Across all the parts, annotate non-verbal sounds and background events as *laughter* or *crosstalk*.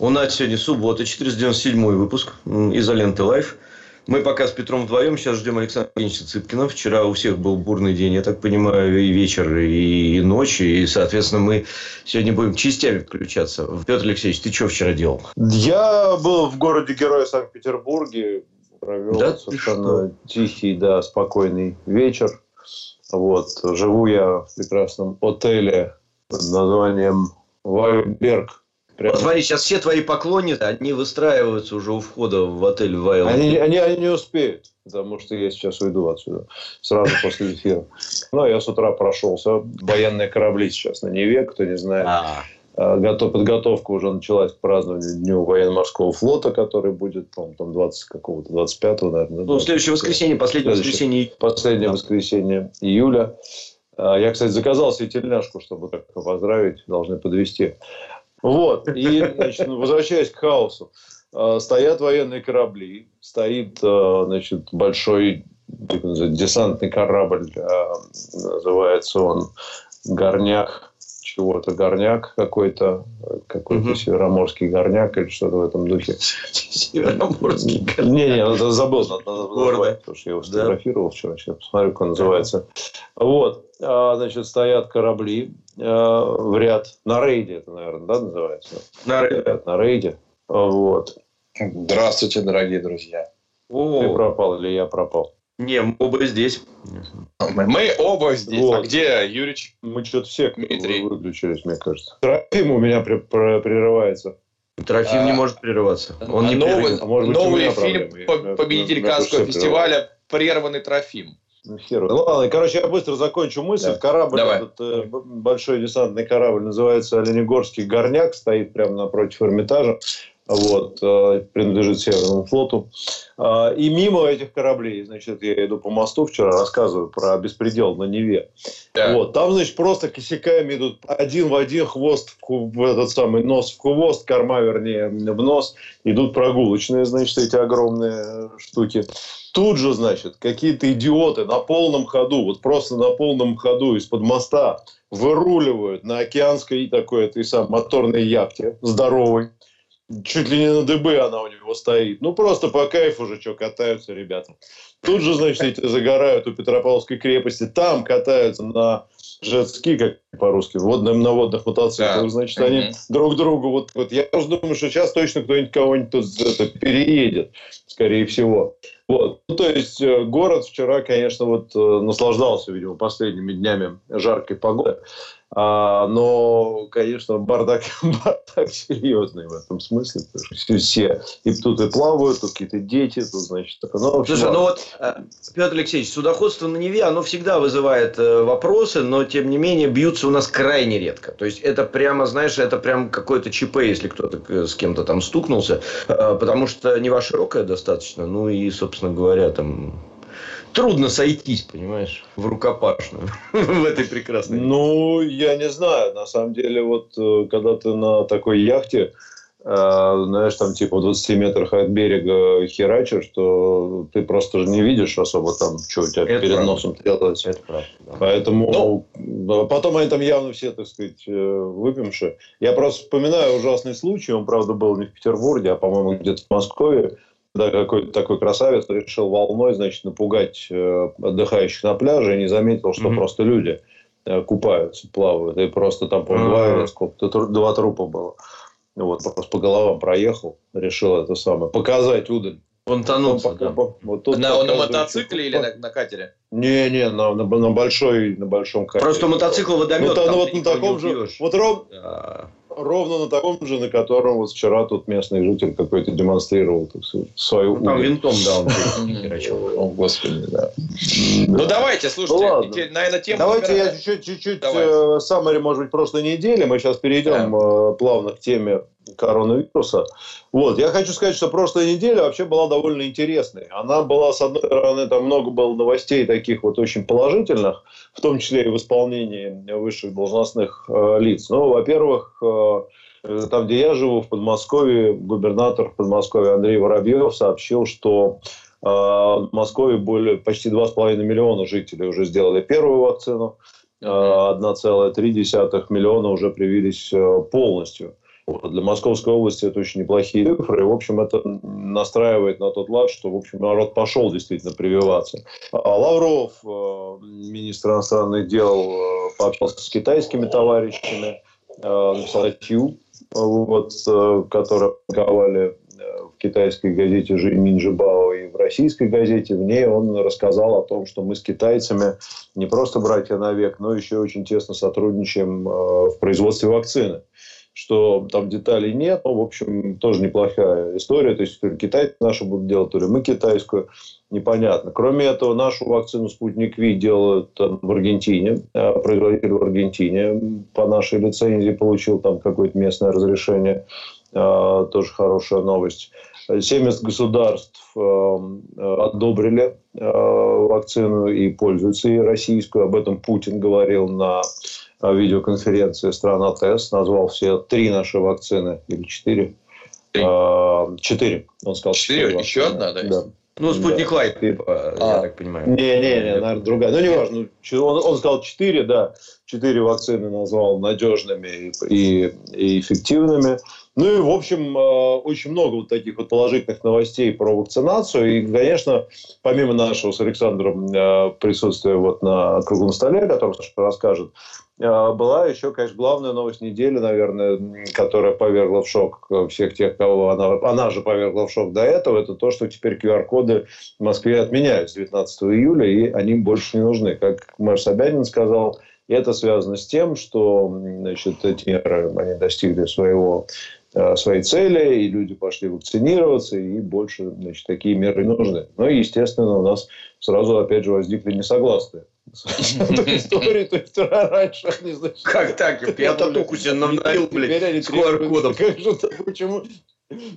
У нас сегодня суббота, 497 выпуск «Изоленты Live». Мы пока с Петром вдвоем. Сейчас ждем Александра Евгеньевича Цыпкина. Вчера у всех был бурный день, я так понимаю, и вечер, и ночь. И, соответственно, мы сегодня будем частями включаться. Петр Алексеевич, ты что вчера делал? Я был в городе Героя Санкт-Петербурге. Провел Да совершенно тихий, да, спокойный вечер. Вот. Живу я в прекрасном отеле под названием Вайберг. Прямо- Вот смотри, сейчас все твои поклонники, они выстраиваются уже у входа в отель Вайл. Они, они, они не успеют, потому что я сейчас уйду отсюда сразу после эфира. Ну, я с утра прошелся. Военные корабли сейчас на Неве, кто не знает. А, А, готов- Подготовка уже началась к празднованию Дню военно-морского флота, который будет, по-моему, там 20 какого-то, 25 наверное. ну, следующее воскресенье, последнее Следующее. воскресенье. Последнее Да. воскресенье июля. А, Я, кстати, заказал себе тельняшку, чтобы как-то поздравить, должны подвести. Вот. И, значит, возвращаясь к хаосу. А, Стоят военные корабли, стоит, а, значит, большой десантный корабль, а, называется он Горняк, чего-то Горняк какой-то, какой-то Мгм. североморский Горняк или что-то в этом духе. Североморский Не, не, надо- забыл, надо, назвать, потому что я его сфотографировал вчера, сейчас посмотрю, как он называется. Вот, А, значит, стоят корабли а, в ряд, на рейде это, наверное, да, называется? На рейде. На рейде, вот. Здравствуйте, дорогие друзья. Ты пропал или я пропал? Не, мы оба здесь. Мы, оба здесь. Вот. А где Юрич? Мы что-то все Дмитрий. выключились, мне кажется. Трофим у меня при- прерывается. Трофим А, не может прерываться. Он не новый. А может быть, новый фильм проблемы. победитель Каннского фестиваля «Прерванный Трофим». Ну, хер. Ну, ладно, короче, я быстро закончу мысль. Да. Корабль, Давай. этот э, большой десантный корабль, называется Оленегорский горняк, стоит прямо напротив Эрмитажа. Вот, э, принадлежит Северному флоту. А, И мимо этих кораблей, значит, я иду по мосту вчера, рассказываю про беспредел на Неве. Да. Вот, там, значит, просто косяками идут один в один хвост в, в этот самый нос в хвост, корма, вернее, в нос. Идут прогулочные, значит, эти огромные э, штуки. Тут же, значит, какие-то идиоты на полном ходу, вот просто на полном ходу из-под моста выруливают на океанской такой этой самой моторной яхте здоровой. Чуть ли не на ДБ она у него стоит. Ну, просто по кайфу же, что катаются ребята. Тут же, значит, эти загорают у Петропавловской крепости. Там катаются на джетски, как по-русски, водным, на водных мотоциклах. Да. Значит, они Мгм. друг другу... Вот, вот я просто думаю, что сейчас точно кто-нибудь кого-нибудь тут это, переедет, скорее всего. Вот. Ну, то есть, э, город вчера, конечно, вот э, наслаждался, видимо, последними днями жаркой погоды. А, но, конечно, бардак, *laughs* бардак серьезный в этом смысле. потому все, и тут и плавают, тут какие-то дети, тут, значит, так, ну, общем, Слушай, ну вот, э, Петр Алексеевич, судоходство на Неве, оно всегда вызывает э, вопросы, но, тем не менее, бьются у нас крайне редко. То есть, это прямо, знаешь, это прям какое-то ЧП, если кто-то с кем-то там стукнулся, э, потому что Нева широкая достаточно, ну и, собственно говоря, там трудно сойтись, понимаешь, в рукопашную *laughs* в этой прекрасной. Ну, я не знаю. На самом деле, вот э, когда ты на такой яхте, э, знаешь, там типа в 20 метрах от берега херачишь, что ты просто же не видишь особо там, что у тебя Это перед правда. носом делается. Это правда. да. Поэтому да, потом они там явно все, так сказать, э, выпившие. Я просто вспоминаю ужасный случай. Он, правда, был не в Петербурге, а, по-моему, где-то в Москве. Когда какой-то такой красавец решил волной, значит, напугать э, отдыхающих на пляже и не заметил, что Мгм. просто люди э, купаются, плавают. И просто там, по-моему, Ага. или сколько-то, два трупа было. Вот, просто по головам проехал, решил это самое, показать удаль. Понтануться, Вот да. вот тут На, на мотоцикле или на, на катере? Не, не, на, на, на большой, на большом катере. Просто мотоцикл водомет. Ну, та- там ну, вот на таком же, вот ров- Да. Ровно на таком же, на котором вот вчера тут местный житель какой-то демонстрировал так сказать, свою Ну, там винтом, да, он *laughs* господи, да. Ну, давайте, слушайте, Ну, наверное, тему... Давайте я чуть-чуть, чуть-чуть Давай. э, может быть, прошлой недели. Мы сейчас перейдем э, плавно к теме коронавируса. Вот. Я хочу сказать, что прошлая неделя вообще была довольно интересной. Она была, с одной стороны, там много было новостей таких вот очень положительных, в том числе и в исполнении высших должностных э, лиц. Ну, во-первых, э, там, где я живу, в Подмосковье, губернатор в Подмосковье Андрей Воробьев сообщил, что э, в Москве более почти 2,5 миллиона жителей уже сделали первую вакцину. 1,3 миллиона уже привились э, полностью. Для Московской области это очень неплохие цифры. В общем, это настраивает на тот лад, что, в общем, народ пошел действительно прививаться. А Лавров, э, министр иностранных дел, э, пообщался с китайскими товарищами, написал статью, вот, которую опубликовали в китайской газете Жимин Жибао и в российской газете. В ней он рассказал о том, что мы с китайцами не просто братья навек, но еще очень тесно сотрудничаем э, в производстве вакцины что там деталей нет, но, в общем, тоже неплохая история. То есть, то ли китайцы нашу будут делать, то ли мы китайскую, непонятно. Кроме этого, нашу вакцину «Спутник Ви» делают в Аргентине. Э, производитель в Аргентине по нашей лицензии получил там какое-то местное разрешение. Э, тоже хорошая новость. 70 государств э, одобрили вакцину и пользуются ей российскую. Об этом Путин говорил на видеоконференции «Страна ТЭС». Назвал все три наши вакцины или четыре. Четыре. Он сказал четыре. Еще одна, да? Да. Ну, спутник да. Лайт, типа, а. я так понимаю. Не-не-не, наверное, другая. Ну, неважно. Он, он сказал четыре, да. Четыре вакцины назвал надежными и, и эффективными. Ну и, в общем, э, очень много вот таких вот положительных новостей про вакцинацию. И, конечно, помимо нашего с Александром э, присутствия вот на круглом столе, о котором Саша расскажет, э, была еще, конечно, главная новость недели, наверное, которая повергла в шок всех тех, кого она, она же повергла в шок до этого, это то, что теперь QR-коды в Москве отменяют с 19 июля, и они больше не нужны. Как мэр Собянин сказал, это связано с тем, что значит, эти меры они достигли своего Э, свои цели, и люди пошли вакцинироваться, и больше значит, такие меры нужны. Ну и, естественно, у нас сразу, опять же, возникли несогласные истории, то есть раньше они, значит... Как так? Я татуку себе навналил, блядь, с QR-кодом. Почему?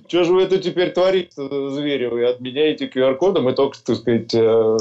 Что же вы это теперь творите, звери? Вы отменяете QR-кодом и только, так сказать... Э,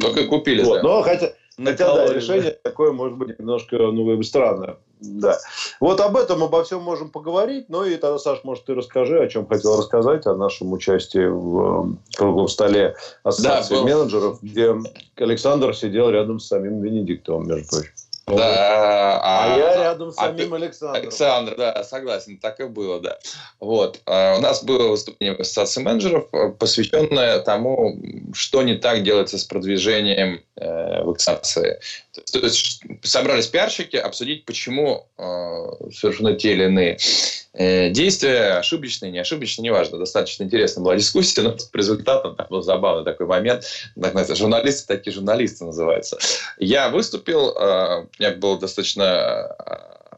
только купили, да. Но хотя... Хотя, да, решение такое может быть немножко ну, странное. Да. Вот об этом, обо всем можем поговорить. Ну и тогда, Саш, может, ты расскажи, о чем хотел рассказать, о нашем участии в э, круглом столе ассоциации да, менеджеров, где Александр сидел рядом с самим Венедиктовым, между прочим. Да, а, а я рядом с а самим а, Александром. Александр, да, согласен, так и было, да. Вот. А у нас было выступление в Ассоциации менеджеров, э, посвященное тому, что не так делается с продвижением э, вакцинации. То есть собрались пиарщики обсудить, почему э, совершены те или иные э, действия, ошибочные, не ошибочные, неважно. Достаточно интересная была дискуссия, но по результатам так был забавный такой момент. Так, журналисты такие журналисты называются. Я выступил, э, меня было достаточно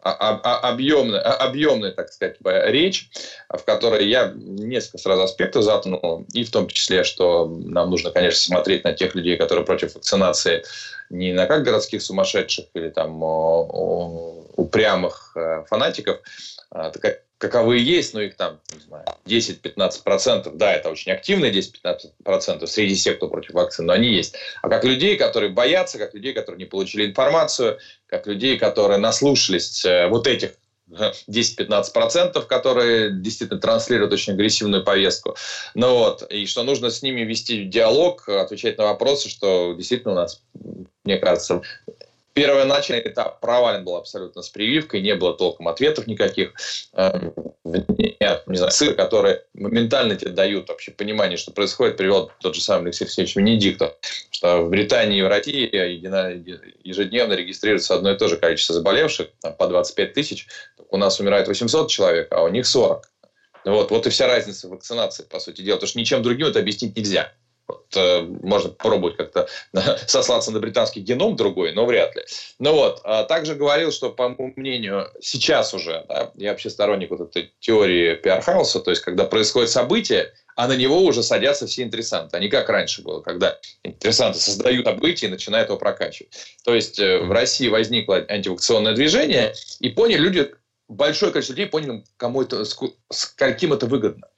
объемная, объемная, так сказать, речь, в которой я несколько сразу аспектов затронул, и в том числе, что нам нужно, конечно, смотреть на тех людей, которые против вакцинации, не на как городских сумасшедших или там упрямых э, фанатиков, а, такая каковые есть, но их там, не знаю, 10-15%, да, это очень активные 10-15% среди тех, кто против вакцин, но они есть. А как людей, которые боятся, как людей, которые не получили информацию, как людей, которые наслушались э, вот этих 10-15%, которые действительно транслируют очень агрессивную повестку. Ну вот, и что нужно с ними вести диалог, отвечать на вопросы, что действительно у нас, мне кажется, Первый начальный этап провален был абсолютно с прививкой, не было толком ответов никаких. Эм, нет, не знаю, ссылки, которые моментально тебе дают вообще понимание, что происходит, привел тот же самый Алексей Алексеевич Венедиктов, что в Британии и в России ежедневно регистрируется одно и то же количество заболевших, там, по 25 тысяч. У нас умирает 800 человек, а у них 40. Вот, вот и вся разница в вакцинации, по сути дела. Потому что ничем другим это объяснить нельзя. Вот, э, можно попробовать как-то *laughs* сослаться на британский геном другой, но вряд ли. Ну вот, а также говорил, что, по моему мнению, сейчас уже, да, я вообще сторонник вот этой теории пиар-хауса, то есть, когда происходит событие, а на него уже садятся все интересанты, а не как раньше было, когда интересанты создают событие и начинают его прокачивать. То есть, э, в России возникло антивакционное движение, и поняли люди, большое количество людей поняли, кому это, с каким это выгодно.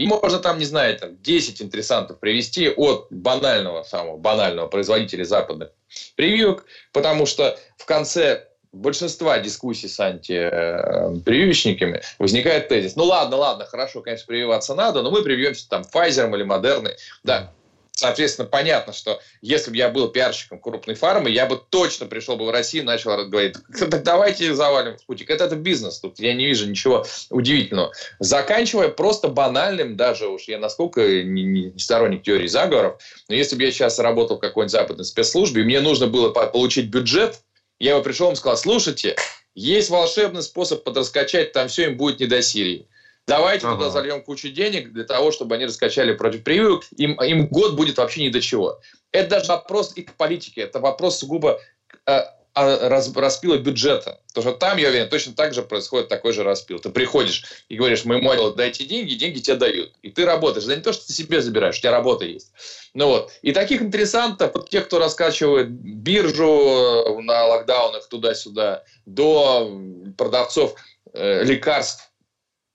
И можно там, не знаю, там 10 интересантов привести от банального, самого банального производителя западных прививок, потому что в конце большинства дискуссий с антипрививочниками возникает тезис. Ну ладно, ладно, хорошо, конечно, прививаться надо, но мы привьемся там Pfizer или Модерной. Да, Соответственно, понятно, что если бы я был пиарщиком крупной фармы, я бы точно пришел бы в Россию и начал говорить, так давайте завалим Спутник. Это, это бизнес, тут я не вижу ничего удивительного. Заканчивая просто банальным, даже уж я насколько не, не сторонник теории заговоров, но если бы я сейчас работал в какой-нибудь западной спецслужбе, и мне нужно было получить бюджет, я бы пришел и сказал, слушайте, есть волшебный способ подраскачать, там все им будет не до Сирии. Давайте ага. туда зальем кучу денег для того, чтобы они раскачали против прививок. Им, им год будет вообще ни до чего. Это даже вопрос и к политике. Это вопрос сугубо э, раз, распила бюджета. Потому что там, я уверен, точно так же происходит такой же распил. Ты приходишь и говоришь, моему отделу дайте деньги, деньги тебе дают. И ты работаешь. Да не то, что ты себе забираешь, у тебя работа есть. Ну вот. И таких интересантов, вот тех, кто раскачивает биржу э, на локдаунах туда-сюда, до продавцов э, лекарств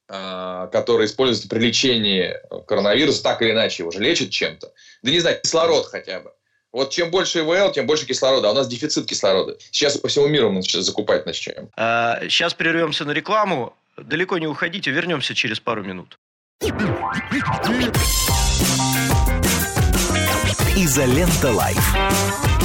а, которые используются при лечении коронавируса, так или иначе его же лечат чем-то. Да не знаю, кислород хотя бы. Вот чем больше ИВЛ, тем больше кислорода. А у нас дефицит кислорода. Сейчас по всему миру мы сейчас закупать начнем. А, сейчас прервемся на рекламу. Далеко не уходите, вернемся через пару минут. Изолента Live.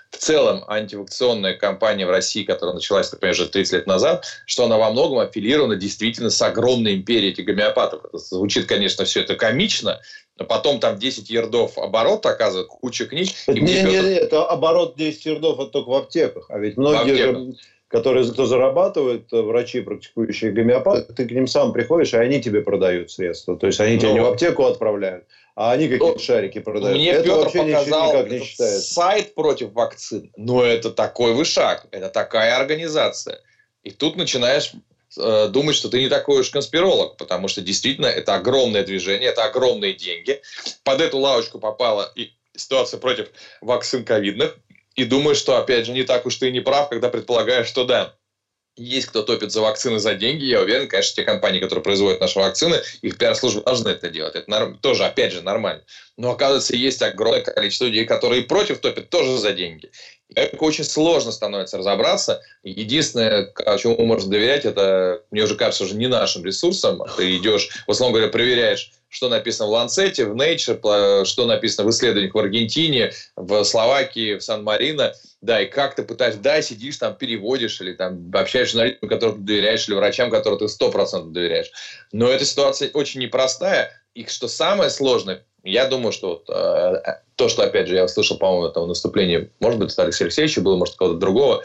в целом антивакционная кампания в России, которая началась, понимаю, уже 30 лет назад, что она во многом аффилирована действительно с огромной империей этих гомеопатов. Это звучит, конечно, все это комично, но потом там 10 ярдов оборот оказывает, куча книг. Не, не, не, это оборот 10 ярдов это только в аптеках. А ведь многие же которые кто зарабатывают, э, врачи, практикующие гомеопаты, ты к ним сам приходишь, и они тебе продают средства. То есть они тебя не в аптеку отправляют, а они какие-то ну, шарики продают. Мне это Петр вообще показал никак не считается. сайт против вакцин. Но это такой вы шаг, это такая организация. И тут начинаешь э, думать, что ты не такой уж конспиролог, потому что действительно это огромное движение, это огромные деньги. Под эту лавочку попала и ситуация против вакцин ковидных. И думаю, что, опять же, не так уж ты не прав, когда предполагаешь, что да, есть кто топит за вакцины за деньги. Я уверен, конечно, те компании, которые производят наши вакцины, их пиар-службы должны это делать. Это норм... тоже, опять же, нормально. Но, оказывается, есть огромное количество людей, которые против топят тоже за деньги. Это очень сложно становится разобраться. Единственное, чему можно доверять, это, мне уже кажется, уже не нашим ресурсам. Ты идешь, в основном говоря, проверяешь что написано в Ланцете, в Nature, что написано в исследованиях в Аргентине, в Словакии, в Сан-Марино. Да, и как ты пытаешься, да, сидишь там, переводишь, или там общаешься с журналистам, которым ты доверяешь, или врачам, которым ты 100% доверяешь. Но эта ситуация очень непростая. И что самое сложное, я думаю, что вот, э, то, что, опять же, я услышал, по-моему, этого выступления, может быть, это Алексея Алексеевича было, может, кого-то другого,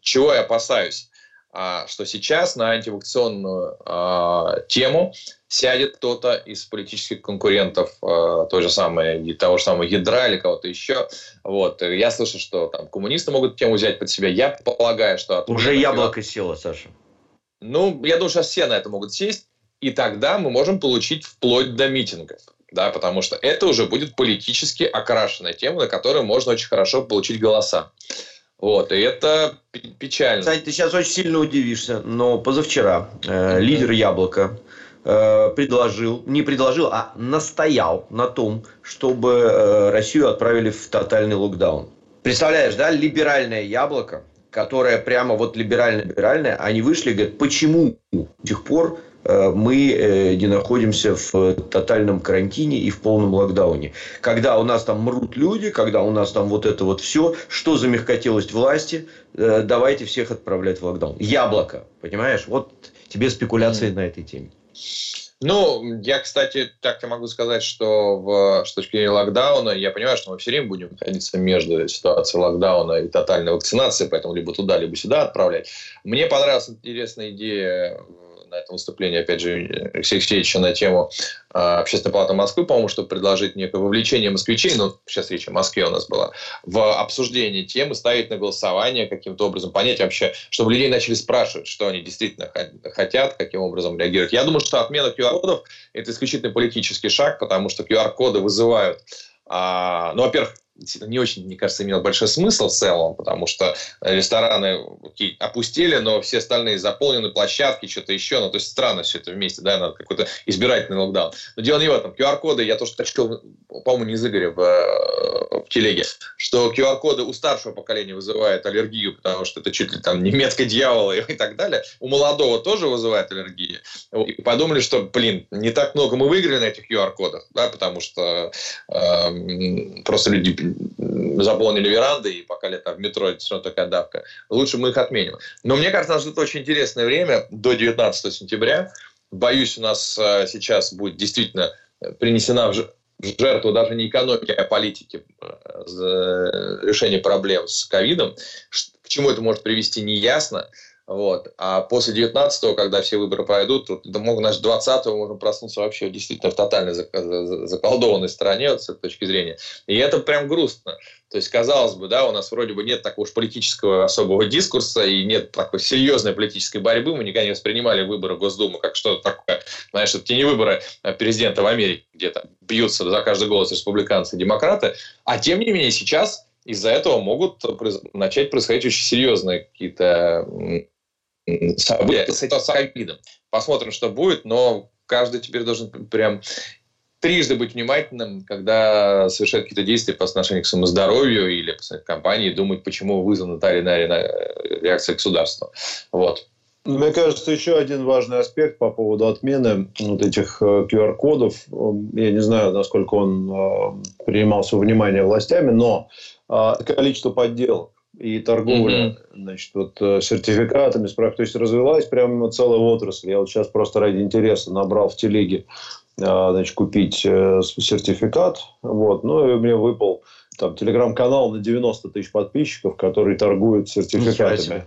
чего я опасаюсь, а, что сейчас на антивакционную а, тему сядет кто-то из политических конкурентов э, той же самой, того же самого ядра или кого-то еще. Вот. Я слышу, что там коммунисты могут тему взять под себя. Я полагаю, что... Уже яблоко село, Саша. Ну, я думаю, сейчас все на это могут сесть. И тогда мы можем получить вплоть до митингов. Да, потому что это уже будет политически окрашенная тема, на которой можно очень хорошо получить голоса. Вот, и это печально. Кстати, ты сейчас очень сильно удивишься, но позавчера э, лидер Яблока предложил, не предложил, а настоял на том, чтобы э, Россию отправили в тотальный локдаун. Представляешь, да, либеральное яблоко, которое прямо вот либерально-либеральное, они вышли и говорят, почему до сих пор э, мы не находимся в тотальном карантине и в полном локдауне. Когда у нас там мрут люди, когда у нас там вот это вот все, что за мягкотелость власти, давайте всех отправлять в локдаун. Яблоко, понимаешь? Вот тебе спекуляции mm. на этой теме. Ну, я, кстати, так я могу сказать, что в, с точки зрения локдауна, я понимаю, что мы все время будем находиться между ситуацией локдауна и тотальной вакцинации, поэтому либо туда, либо сюда отправлять. Мне понравилась интересная идея на этом выступлении, опять же, Алексея Алексеевича на тему э, Общественной палаты Москвы, по-моему, чтобы предложить некое вовлечение москвичей, ну, сейчас речь о Москве у нас была, в обсуждение темы, ставить на голосование каким-то образом, понять вообще, чтобы людей начали спрашивать, что они действительно хотят, каким образом реагировать. Я думаю, что отмена QR-кодов – это исключительно политический шаг, потому что QR-коды вызывают а, ну, во-первых, не очень, мне кажется, имел большой смысл в целом, потому что рестораны окей, опустили, но все остальные заполнены, площадки, что-то еще. Ну, то есть странно все это вместе, да, надо какой-то избирательный локдаун. Но дело не в этом. QR-коды, я тоже точил, по-моему, не из Игоря в, в телеге, что QR-коды у старшего поколения вызывают аллергию, потому что это чуть ли там немецкое дьявола и так далее. У молодого тоже вызывает аллергию. И подумали, что, блин, не так много мы выиграли на этих QR-кодах, да, потому что э, просто люди заполнили веранды, и пока лето в метро, это все такая давка. Лучше мы их отменим. Но мне кажется, нас ждет очень интересное время до 19 сентября. Боюсь, у нас э, сейчас будет действительно принесена в жертву даже не экономики, а политики э, решения проблем с ковидом. К чему это может привести, не ясно. Вот. А после 19-го, когда все выборы пройдут, тут, да, могут, значит, 20-го можно проснуться вообще действительно в тотально заколдованной стороне вот, с этой точки зрения. И это прям грустно. То есть, казалось бы, да, у нас вроде бы нет такого уж политического особого дискурса и нет такой серьезной политической борьбы. Мы никогда не воспринимали выборы Госдумы как что-то такое. Знаешь, это не выборы э, президента в Америке, где то бьются за каждый голос республиканцы и демократы. А тем не менее сейчас из-за этого могут начать происходить очень серьезные какие-то события с ковидом. Посмотрим, что будет, но каждый теперь должен прям трижды быть внимательным, когда совершает какие-то действия по отношению к своему здоровью или по отношению к компании, думать, почему вызвана та или иная реакция государства. Вот. Мне кажется, еще один важный аспект по поводу отмены вот этих QR-кодов. Э, Я не знаю, насколько он э, принимался внимание властями, но э, количество подделок и торговля mm-hmm. значит, вот, э, сертификатами, справками. То есть развилась прямо целая отрасль. Я вот сейчас просто ради интереса набрал в телеге э, значит, купить э, сертификат. Вот. Ну, и мне выпал там телеграм-канал на 90 тысяч подписчиков, который торгует сертификатами.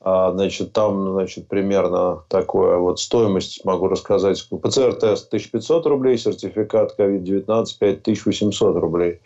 А, значит, там, значит, примерно такое вот стоимость, могу рассказать. ПЦР-тест 1500 рублей, сертификат COVID-19 5800 рублей.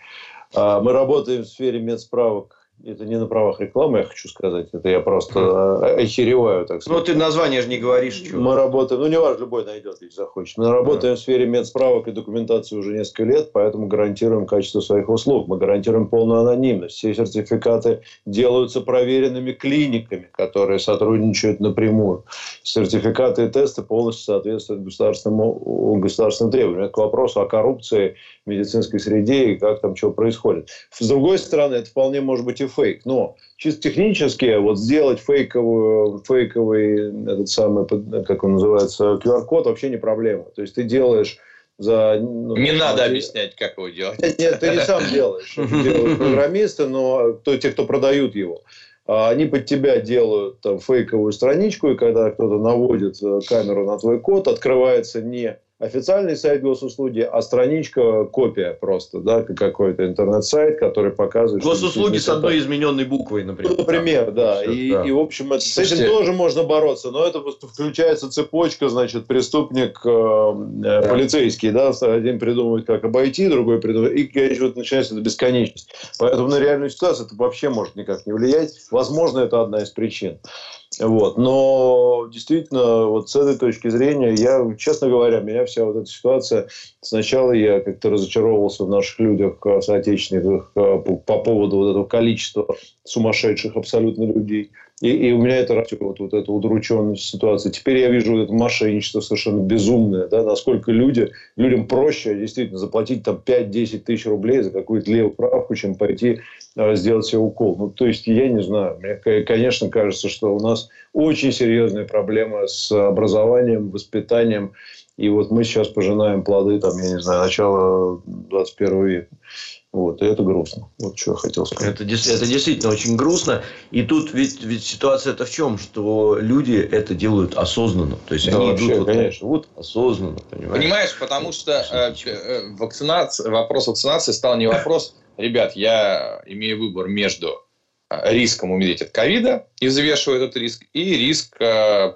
А, мы работаем в сфере медсправок это не на правах рекламы, я хочу сказать. Это я просто mm. охереваю, так сказать. Ну, ты название же не говоришь. Что. Мы работаем, ну, не важно, любой найдет, если захочет. Мы работаем mm. в сфере медсправок и документации уже несколько лет, поэтому гарантируем качество своих услуг. Мы гарантируем полную анонимность. Все сертификаты делаются проверенными клиниками, которые сотрудничают напрямую. Сертификаты и тесты полностью соответствуют государственным, государственным требованиям. Это к вопросу о коррупции в медицинской среде и как там что происходит. С другой стороны, это вполне может быть и фейк. Но чисто технически вот сделать фейковую, фейковый этот самый, как он называется, QR-код вообще не проблема. То есть ты делаешь за... Ну, не надо объяснять, как его делать. Нет, ты не сам делаешь. Делают программисты, но то, те, кто продают его. А они под тебя делают там, фейковую страничку, и когда кто-то наводит э, камеру на твой код, открывается не официальный сайт госуслуги, а страничка копия просто, да, какой-то интернет-сайт, который показывает... Госуслуги с одной измененной буквой, например. Например, да. да. И, да. и, в общем, это, с этим тоже можно бороться, но это включается цепочка, значит, преступник, э, да. полицейский, да, один придумывает, как обойти, другой придумывает, и, конечно, вот начинается эта бесконечность. Поэтому на реальную ситуацию это вообще может никак не влиять. Возможно, это одна из причин. Вот. Но действительно, вот с этой точки зрения, я, честно говоря, меня вся вот эта ситуация, сначала я как-то разочаровывался в наших людях, э, соотечественниках, э, по, по поводу вот этого количества сумасшедших абсолютно людей. И, и у меня это вот, вот эта удрученность ситуации. Теперь я вижу вот это мошенничество совершенно безумное. Да, насколько люди, людям проще действительно заплатить там 5-10 тысяч рублей за какую-то левую правку, чем пойти э, сделать себе укол. Ну, то есть, я не знаю. Мне, конечно, кажется, что у нас очень серьезная проблема с образованием, воспитанием. И вот мы сейчас пожинаем плоды, там, я не знаю, начала 21 века. Вот, и это грустно. Вот что я хотел сказать. Это, это действительно очень грустно. И тут ведь, ведь ситуация это в чем? Что люди это делают осознанно. То есть да, они вообще, идут конечно. вот, вот осознанно. Понимаешь? понимаешь, потому что э, э, вакцинация, вопрос вакцинации стал не вопрос, ребят, я имею выбор между риском умереть от ковида и взвешивают этот риск, и риск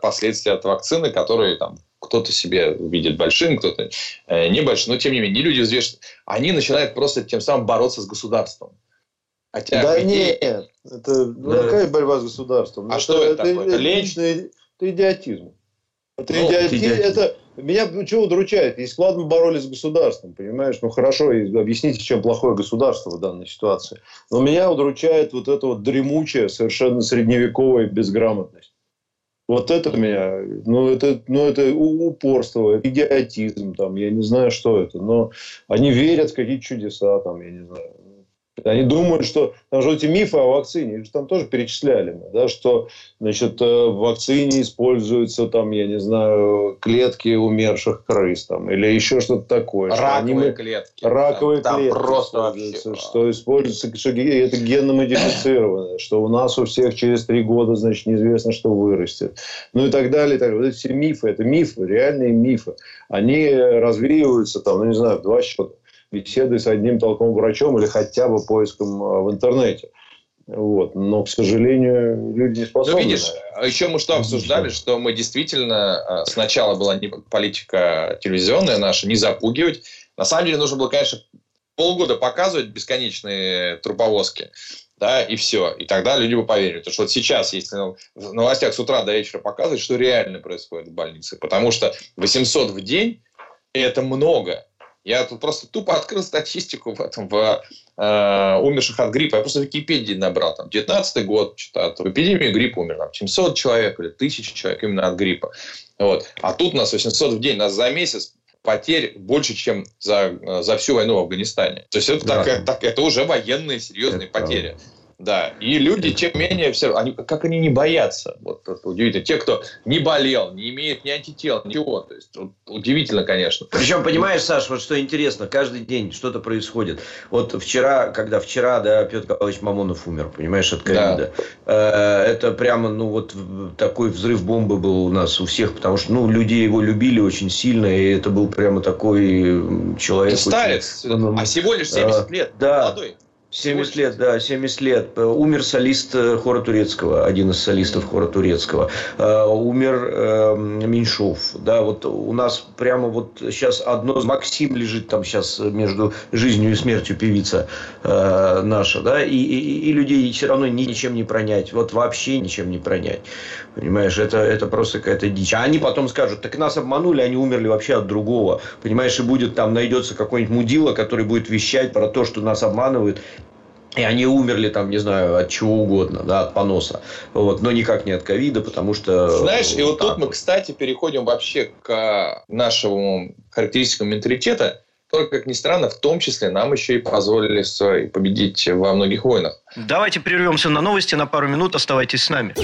последствий от вакцины, которые там кто-то себе видит большим, кто-то небольшим, но тем не менее, люди взвешивают, они начинают просто тем самым бороться с государством. Хотя да нет, это ну, да. какая борьба с государством? А это, что это, это такое? Это личный, это идиотизм. Это, ну, идиотизм, идиотизм. это меня ну, чего удручает? Если ладно боролись с государством, понимаешь, ну хорошо, объясните, чем плохое государство в данной ситуации. Но меня удручает вот эта вот дремучая, совершенно средневековая безграмотность. Вот это меня, ну это, ну это упорство, идиотизм, там, я не знаю, что это, но они верят в какие-то чудеса, там, я не знаю. Они думают, что там же эти мифы о вакцине, их там тоже перечисляли мы, да, что значит, э, в вакцине используются там, я не знаю, клетки умерших крыс там, или еще что-то такое. Раковые что клетки. Раковые там, клетки. Там просто вообще. Что используется, что это генно что у нас у всех через три года, значит, неизвестно, что вырастет. Ну и так далее. И так далее. Вот эти все мифы, это мифы, реальные мифы. Они развеиваются там, ну не знаю, в два счета беседой с одним толковым врачом или хотя бы поиском а, в интернете. Вот. Но, к сожалению, люди не способны. Ну, видишь, еще мы что обсуждали, что мы действительно... А, сначала была политика телевизионная наша, не запугивать. На самом деле, нужно было, конечно, полгода показывать бесконечные труповозки. Да, и все. И тогда люди бы поверили. Потому что вот сейчас, если в новостях с утра до вечера показывать, что реально происходит в больнице. Потому что 800 в день – это много. Я тут просто тупо открыл статистику в этом, в э, умерших от гриппа. Я просто в Википедии набрал. Там, 19 год, что-то, в эпидемии гриппа умер там, 700 человек или 1000 человек именно от гриппа. Вот. А тут у нас 800 в день. У нас за месяц потерь больше, чем за, за всю войну в Афганистане. То есть, это, да. так, так, это уже военные серьезные это потери. Правда. Да, и люди, тем менее, все, они, как они не боятся, вот это удивительно. Те, кто не болел, не имеет ни антител, ничего, то есть вот, удивительно, конечно. Причем, понимаешь, Саш, вот что интересно, каждый день что-то происходит. Вот вчера, когда вчера, да, Петр Николаевич Мамонов умер, понимаешь, от ковида. Да. Э, это прямо, ну вот такой взрыв бомбы был у нас у всех, потому что, ну, люди его любили очень сильно, и это был прямо такой человек. Старец, очень... а всего лишь 70 лет, да. молодой. 70 лет, да, 70 лет. Э, умер солист э, хора турецкого, один из солистов хора турецкого. Э, умер Меньшов. Да, вот у нас прямо вот сейчас одно... Максим лежит там сейчас между жизнью и смертью певица наша. Да, и, и, и людей все равно ничем не пронять. Вот вообще ничем не пронять. Понимаешь, это, это просто какая-то дичь. А они потом скажут, так нас обманули, они умерли вообще от другого. Понимаешь, и будет там, найдется какой-нибудь мудила, который будет вещать про то, что нас обманывают. И они умерли там, не знаю, от чего угодно, да, от поноса. Вот, но никак не от ковида, потому что... Знаешь, и вот тут мы, кстати, переходим вообще к нашему характеристикам менталитета. Только, как ни странно, в том числе нам еще и позволили победить во многих войнах. Давайте прервемся на новости на пару минут. Оставайтесь с нами.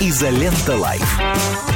Изолента Live.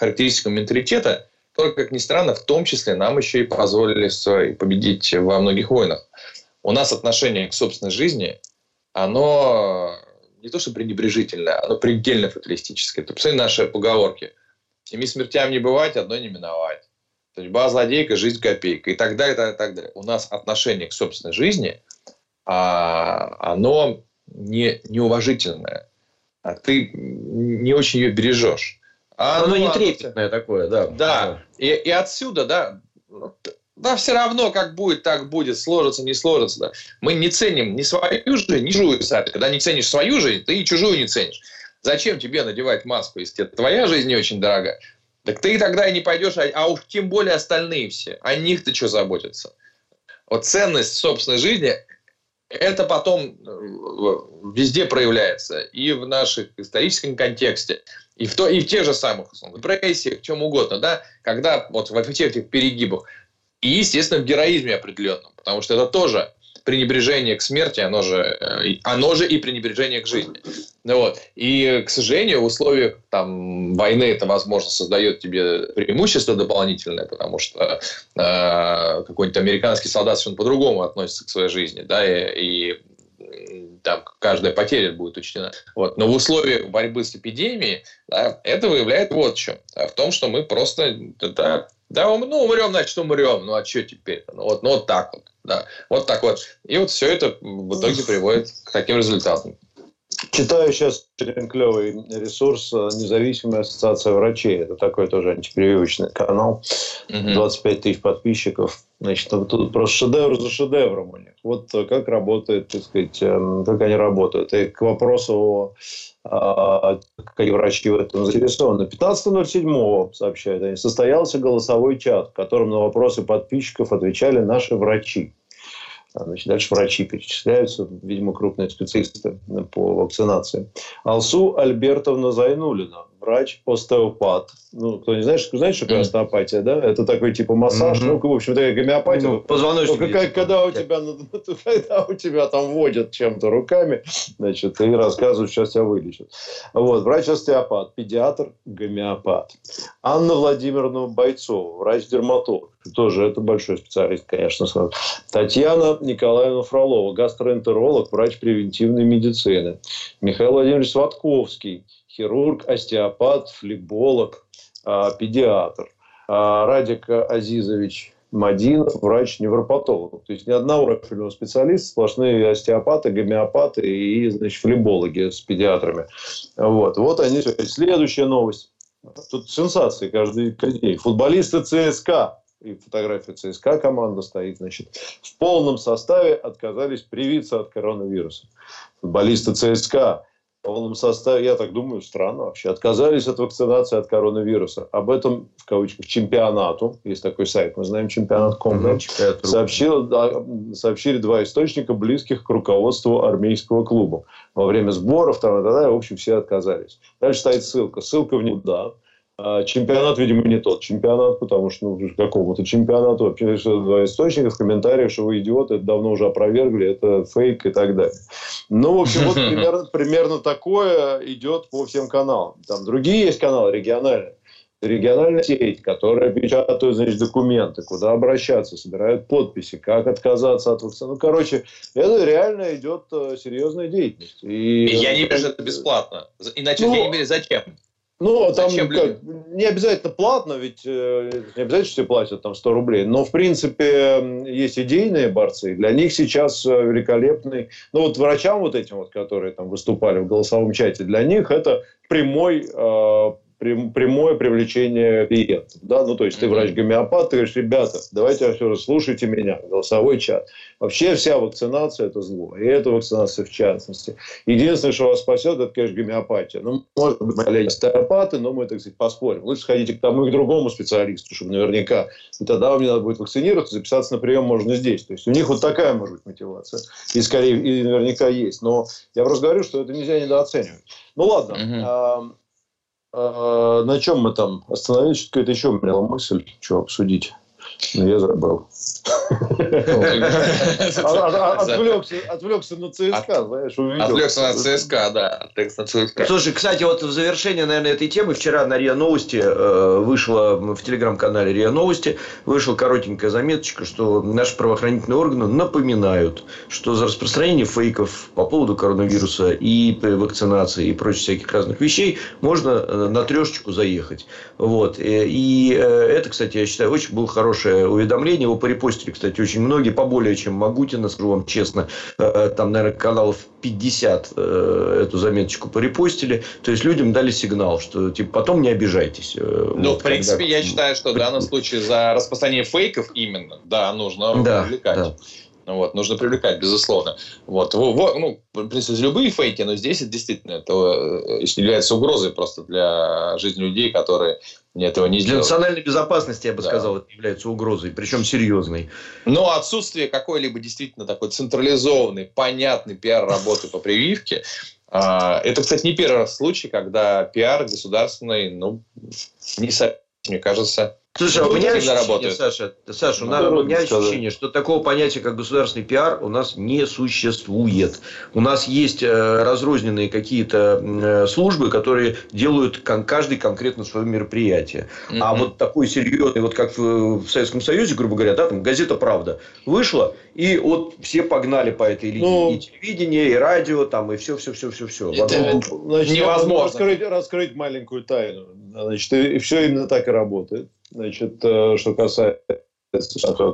характеристикам менталитета. Только, как ни странно, в том числе нам еще и позволили победить во многих войнах. У нас отношение к собственной жизни, оно не то что пренебрежительное, оно предельно фаталистическое. Ты посмотри наши поговорки. Семи смертям не бывать, одной не миновать. Судьба злодейка, жизнь копейка и так далее, и так далее, и так далее. У нас отношение к собственной жизни, а, оно не, неуважительное а ты не очень ее бережешь. А оно, оно не трепетное такое, да. Да, и, и отсюда, да, да, все равно, как будет, так будет, сложится, не сложится. Да. Мы не ценим ни свою жизнь, ни чужую, кстати. Когда не ценишь свою жизнь, ты и чужую не ценишь. Зачем тебе надевать маску, если твоя жизнь не очень дорогая? Так ты тогда и не пойдешь, а, а уж тем более остальные все. О них ты что заботиться? Вот ценность собственной жизни это потом э, везде проявляется. И в наших историческом контексте, и в, то, и в тех же самых условно, в чем угодно, да, когда вот в всех этих перегибах. И, естественно, в героизме определенном, потому что это тоже пренебрежение к смерти, оно же, э, оно же и пренебрежение к жизни. Ну, вот. И, к сожалению, в условиях там, войны это, возможно, создает тебе преимущество дополнительное, потому что э, какой-нибудь американский солдат совершенно по-другому относится к своей жизни, да, и, и там каждая потеря будет учтена. Вот. Но в условиях борьбы с эпидемией да, это выявляет вот чем. Да, в том, что мы просто да, да, ну, умрем, значит, умрем. Ну, а что теперь? Ну, вот, ну, вот так вот. Да. Вот так вот. И вот все это в итоге приводит к таким результатам. Читаю сейчас очень клевый ресурс э, «Независимая ассоциация врачей». Это такой тоже антипрививочный канал. 25 тысяч подписчиков. Значит, тут просто шедевр за шедевром у них. Вот как работает, так сказать, эм, как они работают. И к вопросу о а, какие врачи в этом заинтересованы. 15.07 сообщают они, состоялся голосовой чат, в котором на вопросы подписчиков отвечали наши врачи. А, значит, дальше врачи перечисляются, видимо, крупные специалисты по вакцинации. Алсу Альбертовна Зайнулина, врач-остеопат. Ну, кто не знает, что, знаешь, что такое остеопатия, да? Это такой типа массаж, mm-hmm. ну, в общем, такая гомеопатия. Ну, позвоночник. Когда, когда, у тебя, *laughs* когда у тебя там водят чем-то руками, значит, и рассказывают, сейчас тебя вылечат. Вот, врач-остеопат, педиатр, гомеопат. Анна Владимировна Бойцова, врач-дерматолог. Тоже это большой специалист, конечно. Сразу. Татьяна Николаевна Фролова, гастроэнтеролог, врач превентивной медицины. Михаил Владимирович Сватковский, хирург, остеопат, флеболог, а, педиатр. А, Радик Азизович Мадинов, врач-невропатолог. То есть ни одного профильного специалиста, сплошные остеопаты, гомеопаты и значит, флебологи с педиатрами. Вот, вот они. Следующая новость. Тут сенсации каждый день. Футболисты ЦСКА и фотография ЦСКА команда стоит, значит, в полном составе отказались привиться от коронавируса. Футболисты ЦСКА полном составе, я так думаю, странно вообще, отказались от вакцинации от коронавируса. Об этом, в кавычках, чемпионату, есть такой сайт, мы знаем чемпионат.ком, да? сообщил, да, сообщили два источника, близких к руководству армейского клуба. Во время сборов, там, и так далее, в общем, все отказались. Дальше стоит ссылка. Ссылка в никуда. А чемпионат, видимо, не тот чемпионат, потому что ну, какому-то чемпионату вообще два источника в комментариях, что вы идиоты, это давно уже опровергли, это фейк и так далее. Ну, в общем, вот *laughs* примерно, примерно такое идет по всем каналам. Там другие есть каналы региональные. Региональная сеть, которая печатает значит, документы, куда обращаться, собирают подписи, как отказаться от вакцины. Ну, короче, это реально идет э, серьезная деятельность. И, и я не вижу это бесплатно. Иначе ну, я не вижу, зачем? Ну, там как, не обязательно платно, ведь э, не обязательно все платят там 100 рублей. Но, в принципе, есть идейные борцы. Для них сейчас э, великолепный... Ну, вот врачам вот этим вот, которые там выступали в голосовом чате, для них это прямой э, прямое привлечение клиентов. Да? Ну, то есть, ты врач-гомеопат, ты говоришь, ребята, давайте все слушайте меня, голосовой чат. Вообще вся вакцинация – это зло. И эта вакцинация в частности. Единственное, что вас спасет, это, конечно, гомеопатия. Ну, может быть, мы остеопаты, но мы, так сказать, поспорим. Лучше сходите к тому и к другому специалисту, чтобы наверняка. И тогда вам не надо будет вакцинироваться, записаться на прием можно здесь. То есть, у них вот такая может быть мотивация. И, скорее, и наверняка есть. Но я просто говорю, что это нельзя недооценивать. Ну, ладно. Угу. А, на чем мы там остановились? Какая-то еще у меня мысль, что обсудить. Но я забыл. Отвлекся, отвлекся на ЦСКА, знаешь, увидел. Отвлекся на ЦСКА, да. Слушай, кстати, вот в завершение, наверное, этой темы вчера на РИА Новости э, вышло в телеграм-канале РИА Новости вышла коротенькая заметочка, что наши правоохранительные органы напоминают, что за распространение фейков по поводу коронавируса и вакцинации и прочих всяких разных вещей можно э, на трешечку заехать. Вот. Э, и это, кстати, я считаю, очень было хорошее уведомление. Его порепостили, кстати, очень многие, поболее, чем Магутина, скажу вам честно. Э, там, наверное, каналов 50 э, эту заметочку порепостили. То есть, людям дали сигнал, что типа потом не обижайтесь. Э, ну, вот, в принципе, когда... я считаю, что в данном случае за распространение фейков именно, да, нужно да, привлекать. Да. Вот, нужно привлекать, безусловно. Вот, во, ну, в принципе, любые фейки, но здесь это действительно это является угрозой просто для жизни людей, которые этого не Для национальной безопасности, я бы да. сказал, это является угрозой, причем серьезной. Но отсутствие какой-либо действительно такой централизованной, понятной пиар-работы по прививке, а, это, кстати, не первый раз случай, когда пиар государственный, ну, не мне кажется, Слушай, а у Ну, меня действительно ощущение, работает. Саша, Саша, у Ну, нас- у трудно меня сказать. ощущение, что такого понятия, как государственный пиар, у нас не существует. У нас есть э, разрозненные какие-то э, службы, которые делают кон- каждый конкретно свое мероприятие. А Мгм. вот такой серьезный, вот как в, в Советском Союзе, грубо говоря, да, там газета «Правда» вышла, и вот все погнали по этой линии. Ну, и телевидение, и радио, там, и все, все, все, все, все. Это- Значит, Невозможно. Раскрыть, раскрыть маленькую тайну. Значит, и, все именно так и работает. Значит, э, что касается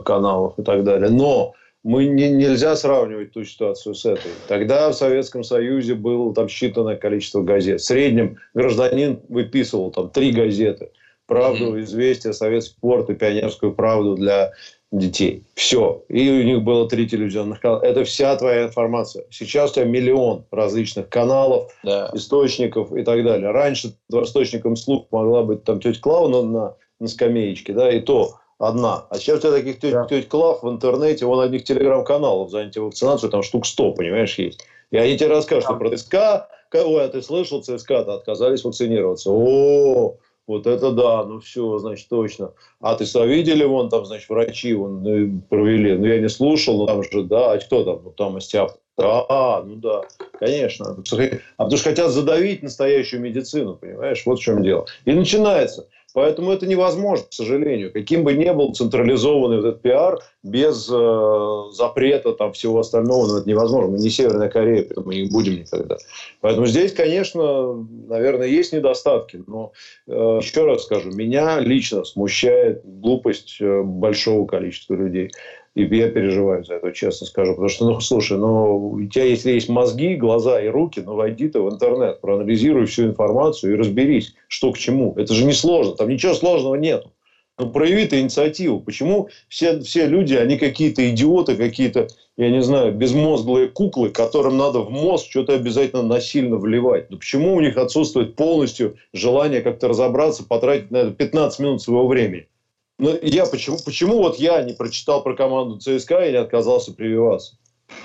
каналов и так далее. Но мы не, нельзя сравнивать ту ситуацию с этой. Тогда в Советском Союзе было там считанное количество газет. В среднем гражданин выписывал там три газеты. «Правду». «Известия», «Советский спорт» и «Пионерскую правду» для детей. Все. И у них было три телевизионных канала. Это вся твоя информация. Сейчас у тебя миллион различных каналов, Да. источников и так далее. Раньше источником слух могла быть там тетя Клава на, на, на скамеечке, да, и то одна. А сейчас у тебя таких теть, Да. теть Клав в интернете, вон одних телеграм-каналов за антивакцинацию, там штук 100, понимаешь, есть. И они тебе расскажут, что про ЦСКА, ой, а ты слышал, ЦСКА-то отказались вакцинироваться. О, вот это да, ну все, значит, точно. А ты что, видели, вон там, значит, врачи вон, ну, провели. Ну, я не слушал, но там же, да, а кто там? Ну, там Остяп. А, ну да, конечно. А потому что хотят задавить настоящую медицину, понимаешь? Вот в чем дело. И начинается. Поэтому это невозможно, к сожалению. Каким бы ни был централизованный этот пиар, без э, запрета там всего остального, ну, это невозможно. Мы не Северная Корея, поэтому мы не будем никогда. Поэтому здесь, конечно, наверное, есть недостатки. Но э, еще раз скажу, меня лично смущает глупость э, большого количества людей. И я переживаю за это, честно скажу. Потому что, ну, слушай, ну, у тебя, если есть мозги, глаза и руки, ну, войди ты в интернет, проанализируй всю информацию и разберись, что к чему. Это же не сложно, там ничего сложного нету. Ну, прояви ты инициативу. Почему все, все люди, они какие-то идиоты, какие-то, я не знаю, безмозглые куклы, которым надо в мозг что-то обязательно насильно вливать? Ну, почему у них отсутствует полностью желание как-то разобраться, потратить на это 15 минут своего времени? Ну, я почему, почему вот я не прочитал про команду ЦСКА и не отказался прививаться?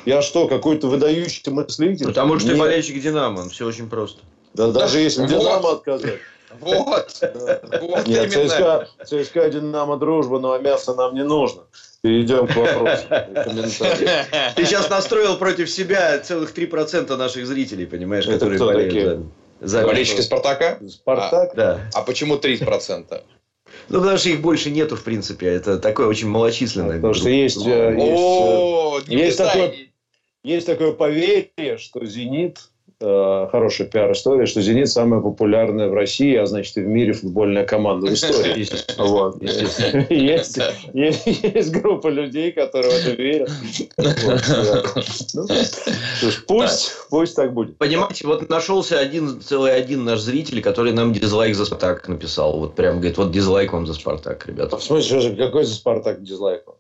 Я что, какой-то выдающийся мыслитель? Потому что ты Нет. болельщик «Динамо», все очень просто. Да, даже если Вот. Динамо отказать. Вот. Да. Вот Нет, именно. ЦСКА, ЦСКА, Динамо, дружба, но мясо нам не нужно. Перейдем к вопросу. *laughs* Ты сейчас настроил против себя целых 3% наших зрителей, понимаешь, Это которые болеют за, за- Болельщики Спартака? Спартак? Да. А почему 30%? Ну, потому что их больше нету, в принципе. Это такое очень малочисленное. Потому что есть, э, есть, э, есть такой- есть такое поверье, что «Зенит» э, хорошая пиар-история, что «Зенит» самая популярная в России, а значит и в мире футбольная команда в истории. Вот. Есть, есть, есть группа людей, которые в это верят. Вот, да. Ну, Пусть, пусть так будет. Понимаете, вот нашелся один, целый один наш зритель, который нам дизлайк за Спартак написал. Вот прям говорит, вот дизлайк вам за Спартак, ребята. В смысле, какой за Спартак дизлайк? Ну,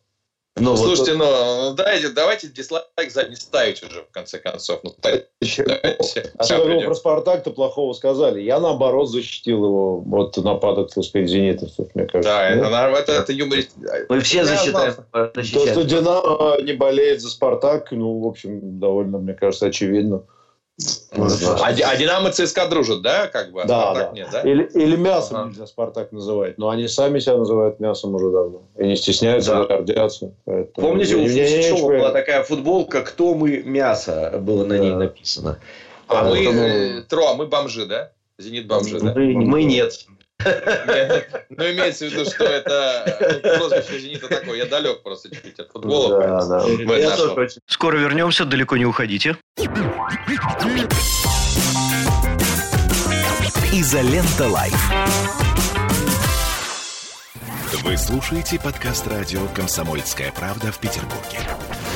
вот- Слушайте, ну, ну, дайте, давайте дизлайк за не ставить уже, в конце концов. Ну, ставьте, ставьте. А про Спартак-то плохого сказали? Я, наоборот, защитил его от нападок, так сказать, зенитовцев, мне кажется. Да, Нет? это, это, это юморист. мы все Я засчитаем. То, защищаем. что Динамо не болеет за Спартак, ну, в общем, довольно, мне кажется, очевидно. А, а Динамо и ЦСКА дружат, да, как бы? А Да, Спартак да. нет, да? Или, или мясом Ага. нельзя Спартак называть. Но они сами себя называют мясом уже давно. И не стесняются, Да. гордятся. Поэтому Помните, у Фусичева была такая футболка «Кто мы? Мясо» было на ней Да. написано. А мы, Поэтому- э, Тро, а мы бомжи, да? Зенит бомжи, да? Мы, мы нет. *laughs* Ну, имеется в виду, что это ну, прозвище Зенита такое. Я далек просто чуть-чуть от футбола. Скоро вернемся, далеко не уходите. Изолента Live. Вы слушаете подкаст радио «Комсомольская правда» в Петербурге.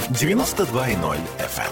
92.0 FM.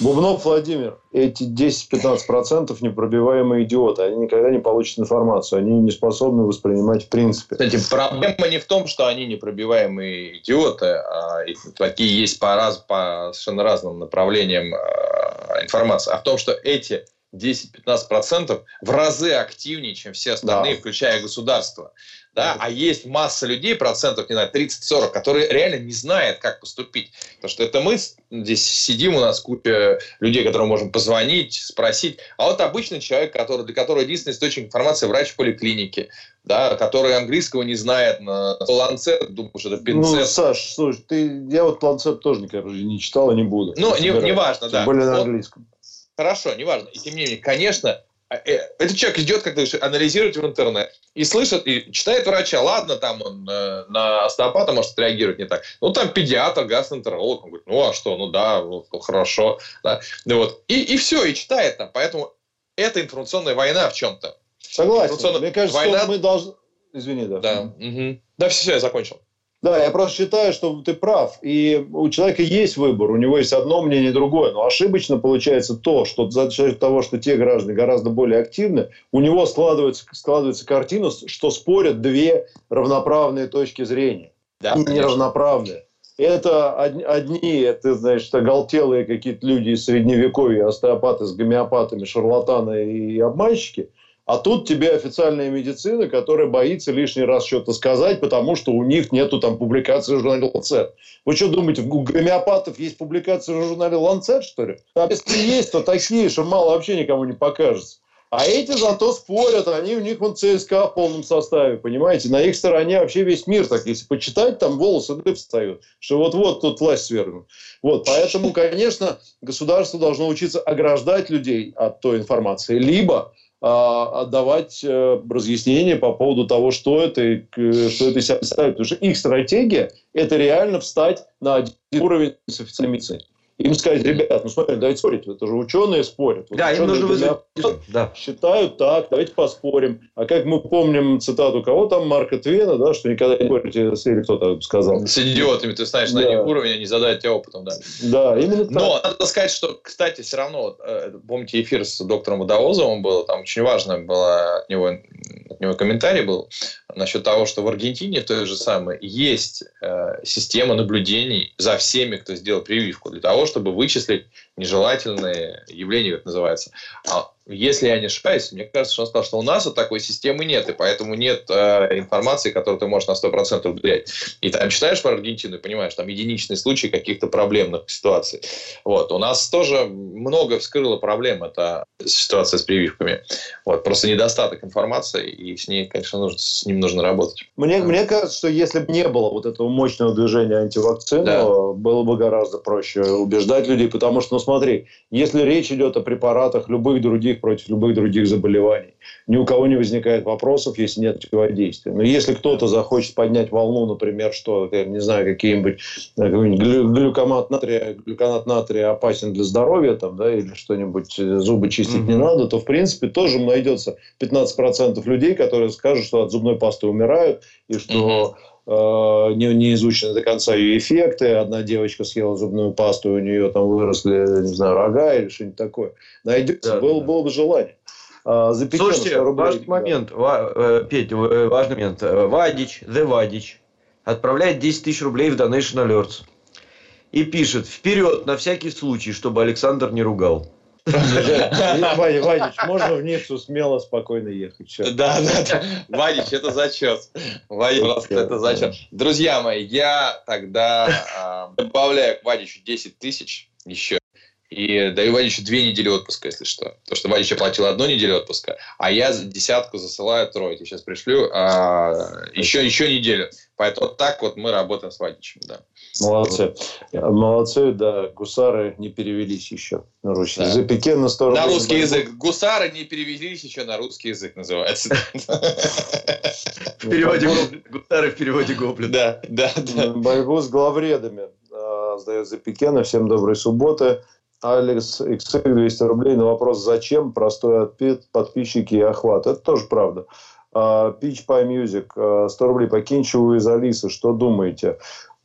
Бубнов Владимир, эти 10-15% непробиваемые идиоты. Они никогда не получат информацию. Они не способны воспринимать в принципе. Кстати, проблема не в том, что они непробиваемые идиоты, а такие есть по, раз, по совершенно разным направлениям э, информации, а в том, что эти 10-15% в разы активнее, чем все остальные, да. включая государство. Да? А есть масса людей, процентов, не знаю, 30-40, которые реально не знают, как поступить. Потому что это мы здесь сидим, у нас куча людей, которым можем позвонить, спросить. А вот обычный человек, который, для которого единственный источник информации врач в поликлинике, да, который английского не знает, на ланцет, думаю, что это пинцет. Ну, Саш, слушай, ты, я вот ланцет тоже никогда не читал и не буду. Ну, не, не важно, да. Более на английском. Хорошо, неважно. И тем не менее, конечно, этот человек идет, как то анализирует в интернет и слышит, и читает врача, ладно, там он э, на остеопата может реагировать не так. Ну, там педиатр, гастроэнтеролог, он говорит, ну, а что, ну да, ну, хорошо. Да. Ну, вот. И, и все, и читает там. Поэтому это информационная война в чем-то. Согласен. Мне кажется, война... что мы должны... Извини, да. Да, угу. да все, все, я закончил. Да, я просто считаю, что ты прав. И у человека есть выбор, у него есть одно мнение, другое. Но ошибочно получается то, что за счет того, что те граждане гораздо более активны, у него складывается, складывается картина, что спорят две равноправные точки зрения. Да, неравноправные. Это одни, это, значит, оголтелые какие-то люди из средневековья, остеопаты с гомеопатами, шарлатаны и обманщики – а тут тебе официальная медицина, которая боится лишний раз что-то сказать, потому что у них нету там публикации в журнале Lancet. Вы что думаете, у гомеопатов есть публикации в журнале Lancet, что ли? А если есть, то такие, что мало вообще никому не покажется. А эти зато спорят, они у них вон ЦСКА в полном составе, понимаете? На их стороне вообще весь мир так, если почитать, там волосы дыб встают, что вот-вот тут власть свергнут. Вот, поэтому, конечно, государство должно учиться ограждать людей от той информации, либо а, отдавать э, разъяснения по поводу того, что это, что это из себя представляет. Потому что их стратегия – это реально встать на один уровень с официальной медициной им сказать, ребят, ну смотрите, давайте спорить, это же ученые спорят. Вот да, ученые им нужно вызвать... Да. Считают так, давайте поспорим. А как мы помним цитату кого там, Марка Твена, да, что никогда не спорите, если кто-то сказал. С идиотами ты знаешь да. на них уровень, они задают тебе опытом, да. Да, именно так. Но надо сказать, что, кстати, все равно, э, помните, эфир с доктором Водовозовым был, там очень важно было от него, от него комментарий был насчет того, что в Аргентине то же самое есть э, система наблюдений за всеми, кто сделал прививку, для того, чтобы вычислить нежелательные явления, как называется. А если я не ошибаюсь, мне кажется, что он сказал, что у нас вот такой системы нет, и поэтому нет э, информации, которую ты можешь на 100% доверять. И там читаешь про Аргентину и понимаешь, там единичные случаи каких-то проблемных ситуаций. Вот. У нас тоже много вскрыло проблем, это ситуация с прививками. Вот. Просто недостаток информации, и с ней, конечно, нужно, с ним нужно работать. Мне, мне кажется, что если бы не было вот этого мощного движения антивакцины, да. было бы гораздо проще убеждать людей, потому что, ну смотри, если речь идет о препаратах любых других против любых других заболеваний. Ни у кого не возникает вопросов, если нет противодействия. Но если кто-то захочет поднять волну, например, что, я не знаю, какие-нибудь глюкомат натрия, глюконат натрия опасен для здоровья, там, да, или что-нибудь, э, зубы чистить mm-hmm. не надо, то, в принципе, тоже найдется 15% людей, которые скажут, что от зубной пасты умирают, и что mm-hmm не, не изучены до конца ее эффекты. Одна девочка съела зубную пасту, у нее там выросли, не знаю, рога или что-нибудь такое. Найдется, да, было, да. было бы желание. А, за Слушайте, рублей, важный да. момент, Ва, Петя, э, важный момент. Вадич, The Вадич, отправляет 10 тысяч рублей в Donation Alerts. И пишет, вперед, на всякий случай, чтобы Александр не ругал. Вадич, можно в Ниццу смело, спокойно ехать. Да, да, да. Вадич, это зачет. Вадич, это зачет. Друзья мои, я тогда э, добавляю к Вадичу 10 тысяч еще. И даю Вадичу две недели отпуска, если что. Потому что Вадич оплатил одну неделю отпуска, а я десятку засылаю трое. Сейчас пришлю а, еще, еще неделю. Поэтому вот так вот мы работаем с Вадичем. Да. Молодцы. Молодцы, да. Гусары не перевелись еще на русский да. язык. Пике на, на русский язык. Гусары не перевелись еще на русский язык называется. *laughs* В переводе Гусары в переводе Гоблин. Да, да, да. Борьбу с главредами а, сдает за Пикена. Всем доброй субботы. Алекс XX 200 рублей на вопрос «Зачем?» Простой ответ подписчики и охват. Это тоже правда. А, Pitch by Music 100 рублей по Кинчеву из Алисы. Что думаете?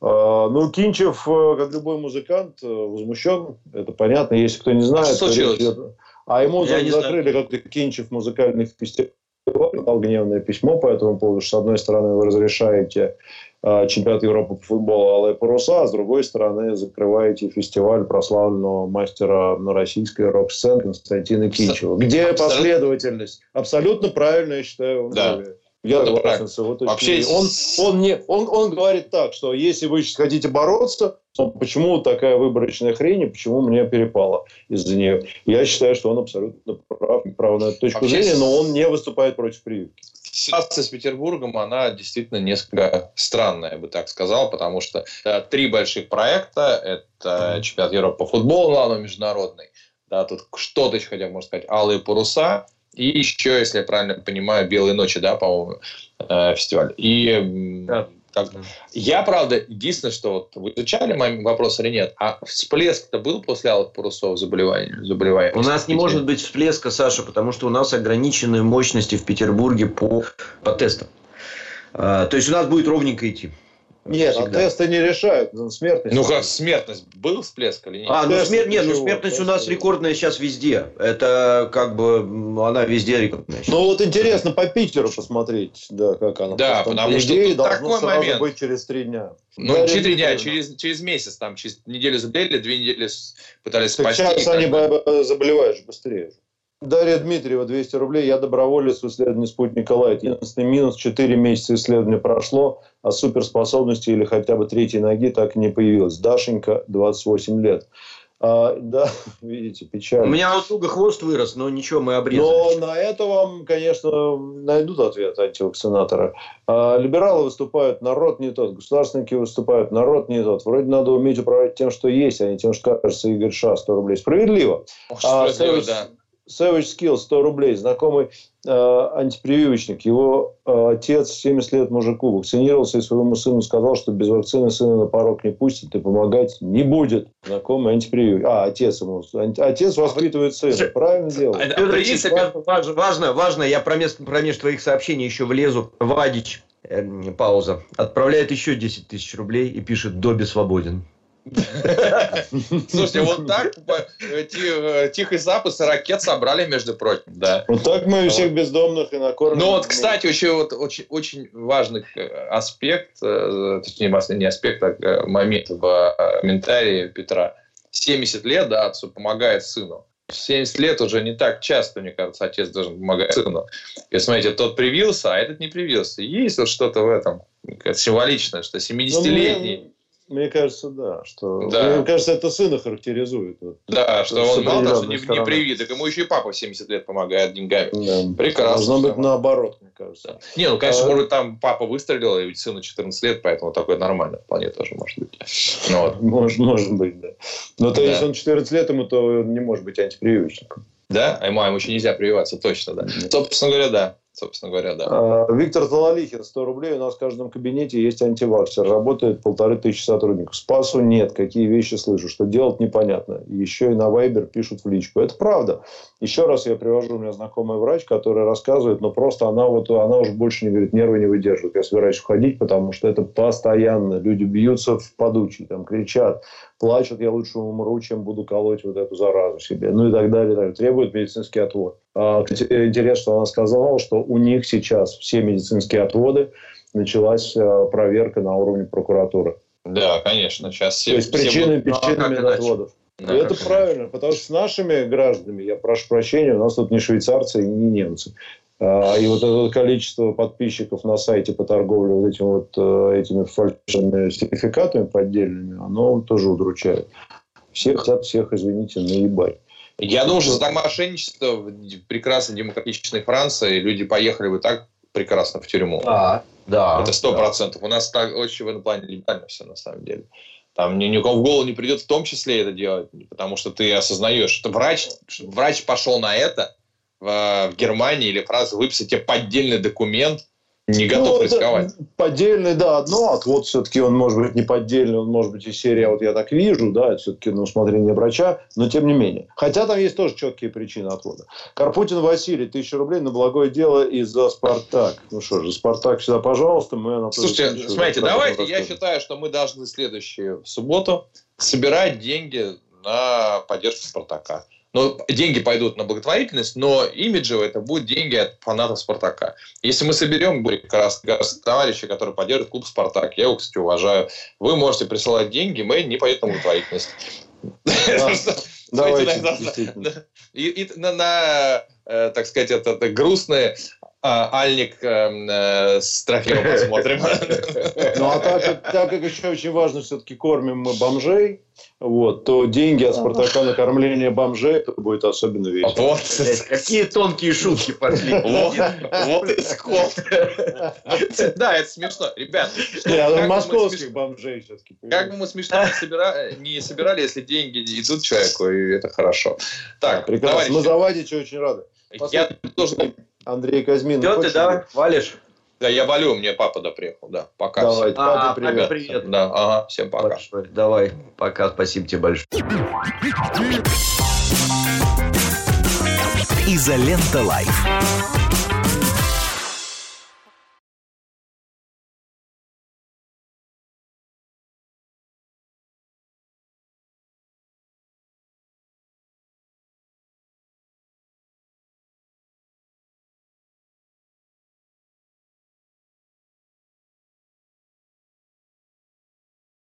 А, ну, Кинчев, э, как любой музыкант, э, возмущен. Это понятно. Если кто не знает... Что случилось? А ему Я закрыли как-то Кинчев музыкальный фестиваль написал гневное письмо по этому поводу, что, с одной стороны, вы разрешаете э, чемпионат Европы по футболу «Алые паруса», а с другой стороны, закрываете фестиваль прославленного мастера на российской рок-сцены Константина Кинчева. Где последовательность? Абсолютно правильно, я считаю. Да. Я Это согласен с его точки Вообще, он, он, не, он, он говорит так, что если вы хотите бороться, то почему такая выборочная хрень, и почему мне перепало из-за нее? Я считаю, что он абсолютно прав, прав на эту точку Вообще, зрения, но он не выступает против прививки. Ситуация с Петербургом, она действительно несколько странная, я бы так сказал, потому что э, три больших проекта. Это чемпионат Европы по футболу, главный международный. Да, тут что-то еще хотя бы, можно сказать, алые паруса. И еще, если я правильно понимаю, белые ночи, да, по-моему, э, фестиваль. И Да. как- я, правда, единственное, что вот вы изучали мой вопрос или нет, а всплеск-то был после алых парусов заболеваний? заболеваемости? У нас не может быть всплеска, Саша, потому что у нас ограниченные мощности в Петербурге по, по тестам. А, то есть у нас будет ровненько идти. Нет, а Всегда. тесты не решают ну, смертность. Ну как, смертность был всплеск или нет? А, ну, смер- нет, ну смертность у нас рекордная сейчас везде. Это как бы она везде рекордная. сейчас. Ну вот интересно по Питеру посмотреть, да, как она. Да, Там, потому по что тут такой сразу момент. быть через три дня. Ну, Дарья через три дня, через, через месяц, там, через неделю заболели, две недели пытались Так спасти. сейчас они заболевают быстрее. Дарья Дмитриева, 200 рублей. Я доброволец в исследовании спутника Лайт. Единственный минус, 4 месяца исследования прошло, а суперспособности или хотя бы третьей ноги так и не появилось. Дашенька, 28 лет. А, да, *laughs* видите, У печально. меня вот туго хвост вырос, но ничего, мы обрезали. Но на это вам, конечно, найдут ответ антивакцинаторы. А либералы выступают, народ не тот. Государственники выступают, народ не тот. Вроде надо уметь управлять тем, что есть, а не тем, что кажется. Игорь Ша, 100 рублей. Справедливо. Ох, А, справедливо, Savage, да. Savage Skill 100 рублей. Знакомый э, антипрививочник. Его э, отец 70 лет мужику вакцинировался и своему сыну сказал, что без вакцины сына на порог не пустит и помогать не будет. Знакомый антипрививочник. А, отец ему. Отец воспитывает сына. Слушай, Правильно делает. а- Федор Определиться, Ильич, важно, важно, я промеж, промеж твоих сообщений еще влезу. Вадич, э, пауза, отправляет еще 10 тысяч рублей и пишет «Добби свободен». Слушайте, вот так э, э, Тихий Запад с ракет собрали, между прочим, да. Вот так мы всех бездомных и накормим. Ну вот, кстати, еще вот очень, очень важный э, аспект, точнее, не аспект, а момент в комментарии Петра. 70 лет, да, отцу помогает сыну. В 70 лет уже не так часто, мне кажется, отец должен помогать сыну. И смотрите, тот привился, а этот не привился. Есть вот что-то в этом символичное, что Ну, 70-летний, мне, кажется, да. Что, Да. Мне кажется, это сына характеризует. Вот. да, что он мало того, что не, не стороны. привит, так ему еще и папа в 70 лет помогает деньгами. Да. Прекрасно. Должно быть наоборот, мне кажется. Да. Не, ну, конечно, А- может, там папа выстрелил, и ведь сыну 14 лет, поэтому такое нормально вполне тоже может быть. Ну, вот. *laughs* Может, может быть, да. Но то Да. если он 14 лет, ему то не может быть антипрививочником. Да? А ему, а ему еще нельзя прививаться, точно, да. Собственно говоря, да. Собственно говоря, да. А, Виктор Талалихин, 100 рублей. У нас в каждом кабинете есть антиваксер. Работает полторы тысячи сотрудников. Спасу нет. Какие вещи слышу. Что делать, непонятно. Еще и на Вайбер пишут в личку. Это правда. Еще раз я привожу, у меня знакомый врач, который рассказывает, но просто она вот она уже больше не говорит, нервы не выдерживают. Я собираюсь уходить, потому что это постоянно. Люди бьются в подучий, там кричат, плачут, я лучше умру, чем буду колоть вот эту заразу себе. Ну и так далее. и так далее. Требует медицинский отвод. А, интересно, что она сказала, что у них сейчас все медицинские отводы началась а, проверка на уровне прокуратуры. Да, конечно. Сейчас все... То есть причины, будут- Ну, а причины как иначе? медотводов. Да, это правильно, потому что с нашими гражданами, я прошу прощения, у нас тут не швейцарцы и не немцы. А, И вот это количество подписчиков на сайте по торговле вот этим вот э, этими фальшивыми сертификатами поддельными, оно тоже удручает. Все хотят всех, извините, наебать. Я думаю, что за так мошенничество в прекрасной демократичной Франции люди поехали бы так прекрасно в тюрьму. Да, да. Это сто процентов. У нас так очень в этом плане либерально все на самом деле. Там ни, никому в голову не придет в том числе это делать, потому что ты осознаешь, что врач, что врач пошел на это в, в Германии или Франции, выписать тебе поддельный документ, не готов Ну, рисковать. Поддельный, да, одно, а вот все-таки он может быть не поддельный, он может быть из серии, «А вот я так вижу, да, все-таки на усмотрение врача, но тем не менее. Хотя там есть тоже четкие причины отвода. Карпутин Василий, тысяча рублей на благое дело из-за «Спартак». Ну что же, «Спартак» сюда, пожалуйста, мы Анатолий Слушайте, смотрите, давайте, я считаю, что мы должны следующую субботу собирать деньги на поддержку Спартака. Но деньги пойдут на благотворительность, но имиджево это будут деньги от фанатов «Спартака». Если мы соберем раз, раз товарищи, которые поддерживают клуб «Спартак», я его, кстати, уважаю, вы можете присылать деньги, мы не пойдет на благотворительность. *laughs* Давайте, И на, э, так сказать, это грустные а, Альник эм, э, с трофеем посмотрим. *laughs* Ну, а так как, так как еще очень важно, все-таки кормим мы бомжей, вот, то деньги от Спартака на кормление бомжей это будет особенно весело. Вот. Какие тонкие шутки пошли. *laughs* Вот и скол. *laughs* Да, это смешно. Ребят. Я московских бомжей все-таки. Как бы мы смешно не собирали, если деньги идут человеку, и это хорошо. Так, прекрасно. Мы за Вадича очень рады. Я тоже Андрей Казьмин. Все, ты, да, валишь? Да, я валю, мне папа да приехал, да. Пока. Давай, всем. папа, а, привет. привет. Да, ага, всем пока. Большой. Давай, пока, спасибо тебе большое. Изолента Live.